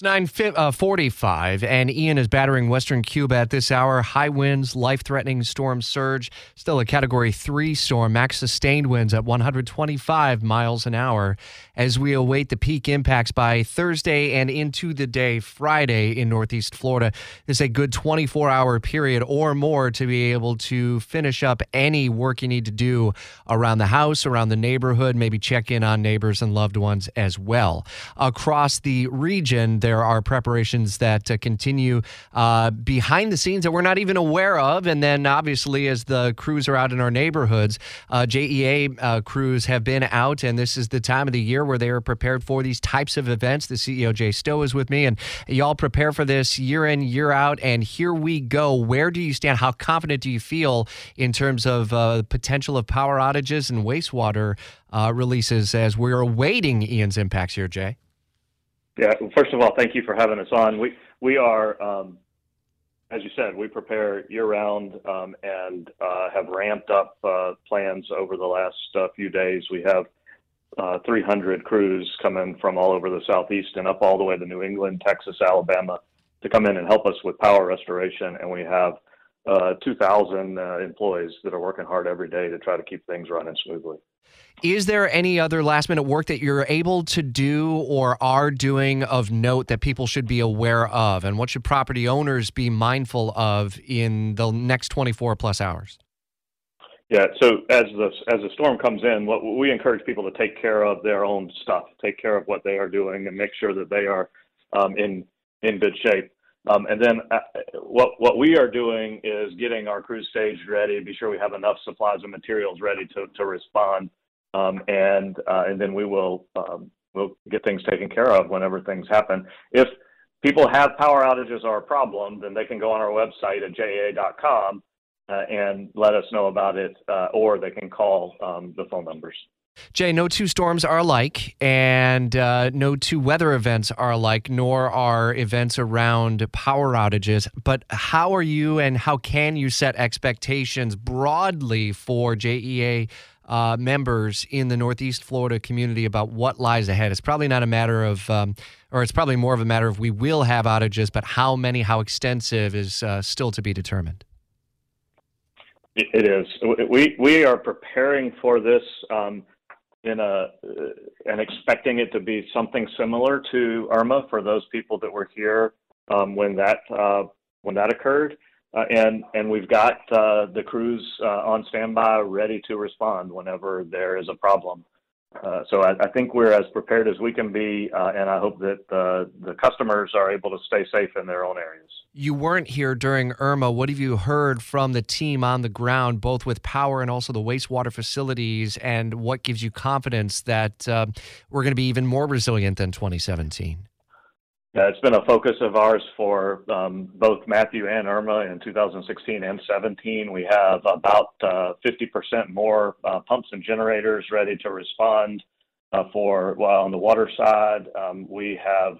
It's 9:45 uh, and Ian is battering western Cuba at this hour. High winds, life-threatening storm surge, still a category 3 storm, max sustained winds at 125 miles an hour as we await the peak impacts by Thursday and into the day Friday in northeast Florida. It's a good 24-hour period or more to be able to finish up any work you need to do around the house, around the neighborhood, maybe check in on neighbors and loved ones as well. Across the region there are preparations that uh, continue uh, behind the scenes that we're not even aware of. And then, obviously, as the crews are out in our neighborhoods, uh, JEA crews have been out, and this is the time of the year where they are prepared for these types of events. The CEO, Jay Stowe, is with me, and y'all prepare for this year in, year out. And here we go. Where do you stand? How confident do you feel in terms of uh, potential of power outages and wastewater uh, releases as we're awaiting Ian's impacts here, Jay? Yeah. Well, First of all, thank you for having us on. We we are, um, as you said, we prepare year round um, and uh, have ramped up uh, plans over the last uh, few days. We have uh, 300 crews coming from all over the southeast and up all the way to New England, Texas, Alabama, to come in and help us with power restoration. And we have uh, 2,000 uh, employees that are working hard every day to try to keep things running smoothly. Is there any other last minute work that you're able to do or are doing of note that people should be aware of? And what should property owners be mindful of in the next 24 plus hours? Yeah, so as the as the storm comes in, what we encourage people to take care of their own stuff, take care of what they are doing, and make sure that they are um, in in good shape. Um, and then uh, what what we are doing is getting our crews staged ready, be sure we have enough supplies and materials ready to to respond um, and uh, and then we will um, we'll get things taken care of whenever things happen. If people have power outages are a problem, then they can go on our website at jea.com uh, and let us know about it, uh, or they can call um, the phone numbers. Jay, no two storms are alike, and uh, no two weather events are alike, nor are events around power outages. But how are you and how can you set expectations broadly for JEA uh, members in the Northeast Florida community about what lies ahead. It's probably not a matter of, um, or it's probably more of a matter of we will have outages, but how many, how extensive is uh, still to be determined. It is. We we are preparing for this um, in a uh, and expecting it to be something similar to Irma for those people that were here um, when that uh, when that occurred. Uh, and and we've got uh, the crews uh, on standby, ready to respond whenever there is a problem. Uh, so I, I, think we're as prepared as we can be, uh, and I hope that the customers are able to stay safe in their own areas. You weren't here during Irma. What have you heard from the team on the ground, both with power and also the wastewater facilities, and what gives you confidence that uh, we're going to be even more resilient than 2017? Yeah, it's been a focus of ours for um, both Matthew and Irma in 2016 and 17. We have about uh, 50% more uh, pumps and generators ready to respond uh, for on the water side. Um, we have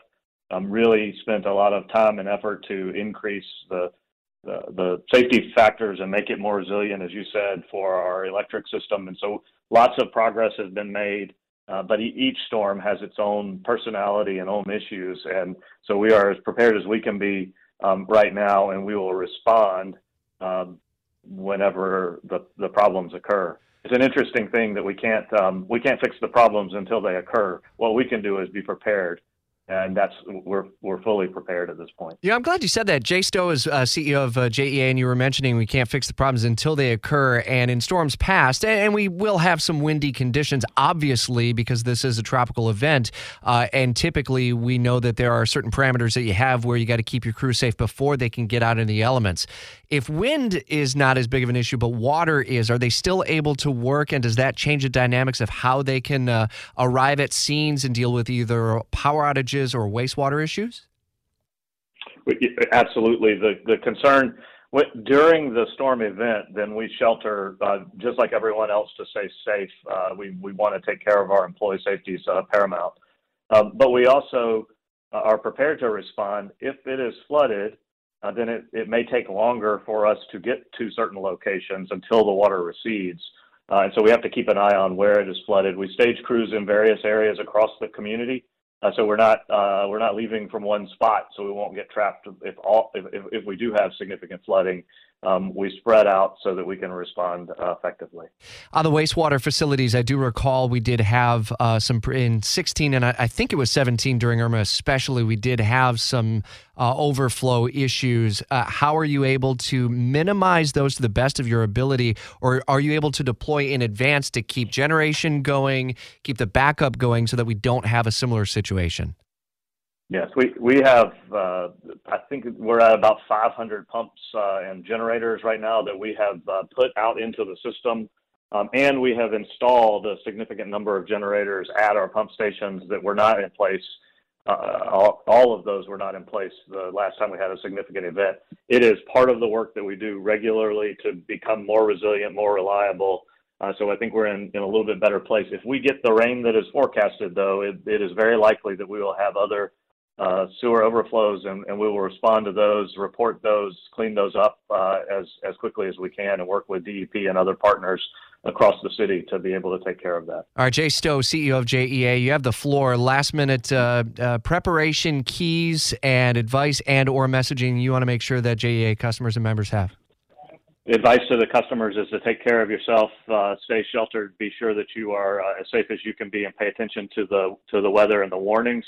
um, really spent a lot of time and effort to increase the, the, the safety factors and make it more resilient, as you said, for our electric system. And so lots of progress has been made. Uh, but each storm has its own personality and own issues, and so we are as prepared as we can be um, right now, and we will respond um, whenever the, the problems occur. It's an interesting thing that we can't um, we can't fix the problems until they occur. What we can do is be prepared and that's we're we're fully prepared at this point. Yeah, I'm glad you said that. Jay Stowe is uh, CEO of uh, JEA, and you were mentioning we can't fix the problems until they occur. And in storms past, and we will have some windy conditions, obviously, because this is a tropical event. Uh, and typically, we know that there are certain parameters that you have where you got to keep your crew safe before they can get out in the elements. If wind is not as big of an issue, but water is, are they still able to work? And does that change the dynamics of how they can uh, arrive at scenes and deal with either power outages or wastewater issues? Absolutely. The the concern during the storm event, then we shelter uh, just like everyone else to stay safe. Uh, we we want to take care of our employee safety is uh, paramount, um, but we also uh, are prepared to respond if it is flooded uh, then it, it may take longer for us to get to certain locations until the water recedes. Uh, and so we have to keep an eye on where it is flooded. We stage crews in various areas across the community Uh, so we're not uh, we're not leaving from one spot, so we won't get trapped if all if, if, if we do have significant flooding um, we spread out so that we can respond uh, effectively. On the wastewater facilities, I do recall we did have uh, some in 16 and I, I, think it was 17 during Irma, especially. We did have some uh, overflow issues. Uh, how are you able to minimize those to the best of your ability, or are you able to deploy in advance to keep generation going, keep the backup going, so that we don't have a similar situation? Yes, we we have. Uh, I think we're at about 500 pumps uh, and generators right now that we have uh, put out into the system, um, and we have installed a significant number of generators at our pump stations that were not in place. Uh, all, all of those were not in place the last time we had a significant event. It is part of the work that we do regularly to become more resilient, more reliable. Uh, so I think we're in, in a little bit better place. If we get the rain that is forecasted, though, it, it is very likely that we will have other uh, sewer overflows, and, and, we will respond to those, report those, clean those up uh, as as quickly as we can, and work with DEP and other partners across the city to be able to take care of that. All right, Jay Stowe, CEO of JEA, you have the floor. Last minute uh, uh, preparation keys and advice and or messaging you want to make sure that JEA customers and members have. Advice to the customers is to take care of yourself, uh, stay sheltered, be sure that you are uh, as safe as you can be, and pay attention to the to the weather and the warnings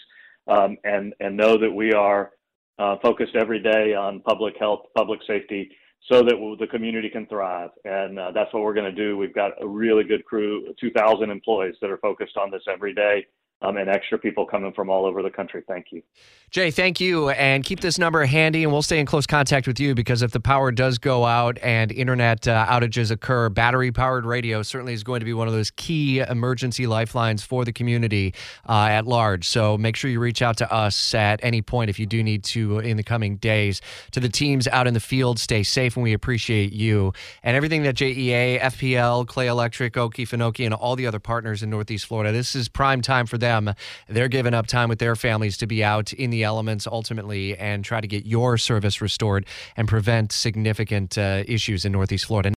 um, and and know that we are uh, focused every day on public health, public safety, so that the community can thrive. And uh, that's what we're going to do. We've got a really good crew, 2,000 employees that are focused on this every day um, and extra people coming from all over the country. Thank you. Jay, thank you. And keep this number handy, and we'll stay in close contact with you because if the power does go out and internet uh, outages occur, battery powered radio certainly is going to be one of those key emergency lifelines for the community uh, at large. So make sure you reach out to us at any point if you do need to in the coming days. To the teams out in the field, stay safe, and we appreciate you. And everything that JEA, FPL, Clay Electric, Okie Okefenokee, and all the other partners in Northeast Florida, this is prime time for them them. They're giving up time with their families to be out in the elements ultimately and try to get your service restored and prevent significant uh, issues in Northeast Florida.